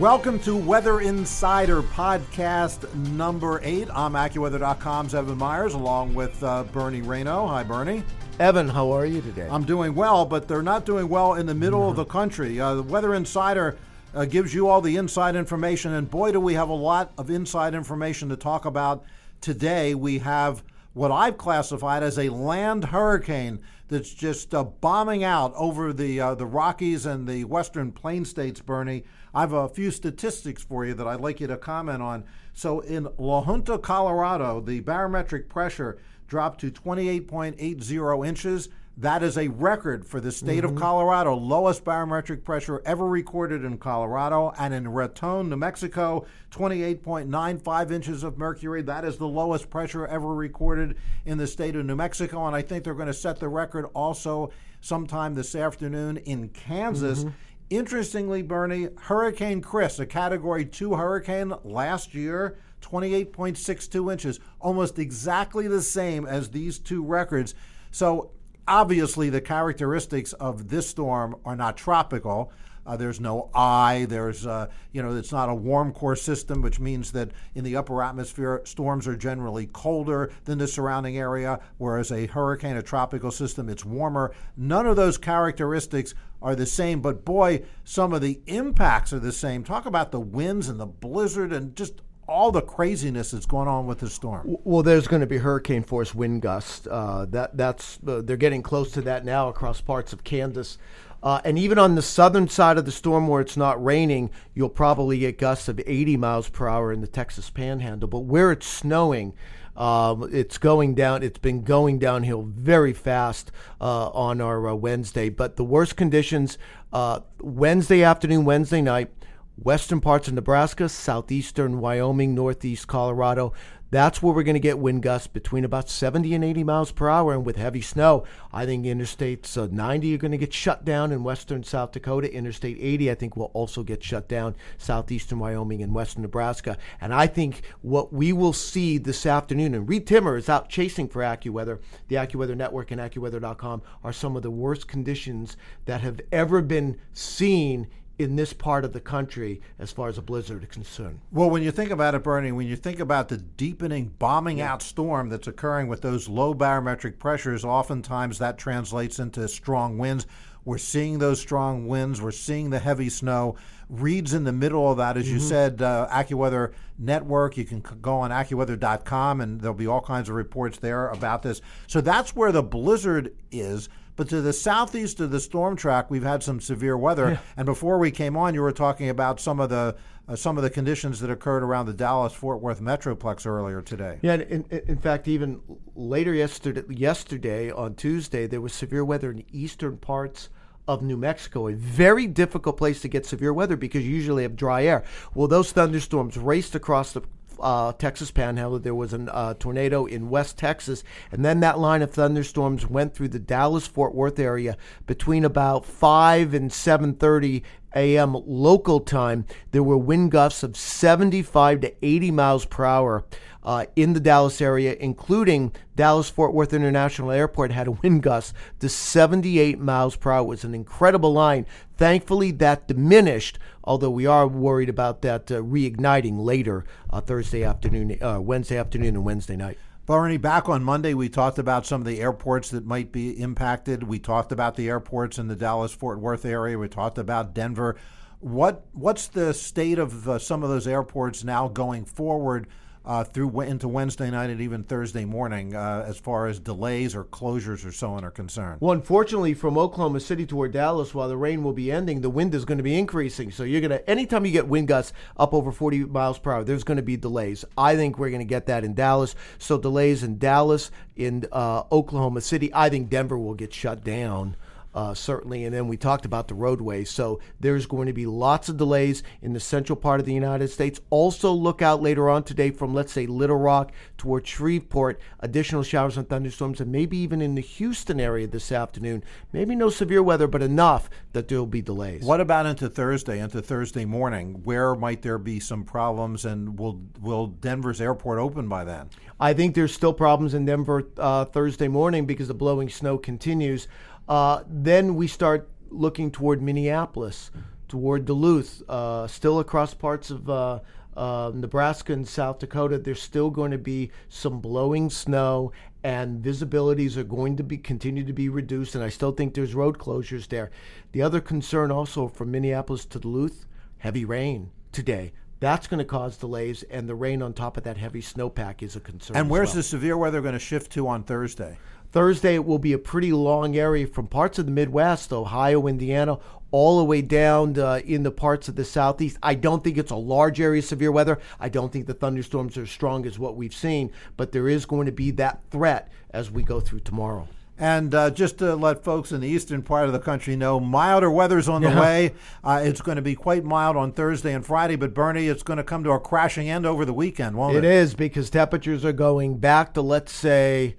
Welcome to Weather Insider Podcast number eight. I'm AccuWeather.com's Evan Myers along with uh, Bernie Rayno. Hi, Bernie. Evan, how are you today? I'm doing well, but they're not doing well in the middle of the country. Uh, the Weather Insider uh, gives you all the inside information, and boy, do we have a lot of inside information to talk about today. We have what I've classified as a land hurricane that's just uh, bombing out over the uh, the Rockies and the Western Plain states. Bernie, I have a few statistics for you that I'd like you to comment on. So, in La Junta, Colorado, the barometric pressure dropped to 28.80 inches. That is a record for the state of mm-hmm. Colorado, lowest barometric pressure ever recorded in Colorado. And in Raton, New Mexico, 28.95 inches of mercury. That is the lowest pressure ever recorded in the state of New Mexico. And I think they're going to set the record also sometime this afternoon in Kansas. Mm-hmm. Interestingly, Bernie, Hurricane Chris, a Category 2 hurricane last year, 28.62 inches, almost exactly the same as these two records. So, obviously, the characteristics of this storm are not tropical. Uh, there's no eye. There's, uh, you know, it's not a warm core system, which means that in the upper atmosphere, storms are generally colder than the surrounding area, whereas a hurricane, a tropical system, it's warmer. None of those characteristics are the same, but boy, some of the impacts are the same. Talk about the winds and the blizzard and just all the craziness that's going on with the storm. well, there's going to be hurricane force wind gusts. Uh, that that's uh, they're getting close to that now across parts of Kansas. Uh, and even on the southern side of the storm where it's not raining, you'll probably get gusts of 80 miles per hour in the Texas panhandle. But where it's snowing, um, it's going down. It's been going downhill very fast uh, on our uh, Wednesday. But the worst conditions uh, Wednesday afternoon, Wednesday night, western parts of Nebraska, southeastern Wyoming, northeast Colorado. That's where we're going to get wind gusts between about 70 and 80 miles per hour. And with heavy snow, I think interstates uh, 90 are going to get shut down in western South Dakota. Interstate 80, I think, will also get shut down southeastern Wyoming and western Nebraska. And I think what we will see this afternoon, and Reed Timmer is out chasing for AccuWeather, the AccuWeather Network and AccuWeather.com, are some of the worst conditions that have ever been seen in this part of the country as far as a blizzard is concerned. Well, when you think about it, Bernie, when you think about the deepening bombing out storm that's occurring with those low barometric pressures, oftentimes that translates into strong winds. We're seeing those strong winds. We're seeing the heavy snow. Reed's in the middle of that, as you said. Uh, AccuWeather Network. You can c- go on AccuWeather.com, and there'll be all kinds of reports there about this. So that's where the blizzard is. But to the southeast of the storm track, we've had some severe weather. And before we came on, you were talking about some of the uh, some of the conditions that occurred around the Dallas Fort Worth metroplex earlier today. Yeah, in, in fact, even later yesterday, yesterday on Tuesday, there was severe weather in eastern parts of New Mexico, a very difficult place to get severe weather because you usually have dry air. Well, those thunderstorms raced across the uh, Texas Panhandle. There was a uh, tornado in West Texas, and then that line of thunderstorms went through the Dallas Fort Worth area between about five and seven thirty a.m. local time. There were wind gusts of 75 to 80 miles per hour. Uh, in the Dallas area, including Dallas Fort Worth International Airport, had a wind gust to 78 miles per hour. It was an incredible line. Thankfully, that diminished, although we are worried about that uh, reigniting later uh, Thursday afternoon, uh, Wednesday afternoon, and Wednesday night. Bernie, back on Monday, we talked about some of the airports that might be impacted. We talked about the airports in the Dallas Fort Worth area. We talked about Denver. What what's the state of uh, some of those airports now going forward uh, through into Wednesday night and even Thursday morning, uh, as far as delays or closures or so on are concerned? Well, unfortunately, from Oklahoma City toward Dallas, while the rain will be ending, the wind is going to be increasing. So you're going to, anytime you get wind gusts up over 40 miles per hour, there's going to be delays. I think we're going to get that in Dallas. So delays in Dallas, in uh, Oklahoma City. I think Denver will get shut down. Uh, certainly. And then we talked about the roadways. So there's going to be lots of delays in the central part of the United States. Also, look out later on today from, let's say, Little Rock toward Shreveport, additional showers and thunderstorms, and maybe even in the Houston area this afternoon. Maybe no severe weather, but enough that there will be delays. What about into Thursday, into Thursday morning? Where might there be some problems, and will will Denver's airport open by then? I think there's still problems in Denver uh, Thursday morning because the blowing snow continues. Uh, then we start looking toward Minneapolis, toward Duluth, uh, still across parts of uh, uh, Nebraska and South Dakota. There's still going to be some blowing snow, and visibilities are going to be continue to be reduced. And I still think there's road closures there. The other concern also from Minneapolis to Duluth, heavy rain today. That's going to cause delays, and the rain on top of that heavy snowpack is a concern. And where's well. the severe weather going to shift to on Thursday? Thursday it will be a pretty long area from parts of the Midwest, Ohio, Indiana, all the way down uh, in the parts of the Southeast. I don't think it's a large area of severe weather. I don't think the thunderstorms are as strong as what we've seen, but there is going to be that threat as we go through tomorrow. And uh, just to let folks in the eastern part of the country know, milder weather's on the Yeah. way. Uh, it's going to be quite mild on Thursday and Friday, but Bernie, it's going to come to a crashing end over the weekend, won't it? It is because temperatures are going back to, let's say,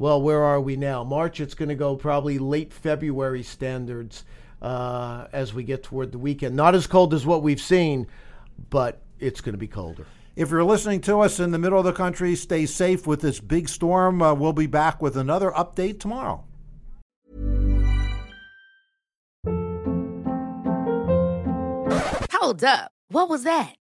well, where are we now? March, it's going to go probably late February standards uh, as we get toward the weekend. Not as cold as what we've seen, but it's going to be colder. If you're listening to us in the middle of the country, stay safe with this big storm. Uh, we'll be back with another update tomorrow. Hold up. What was that?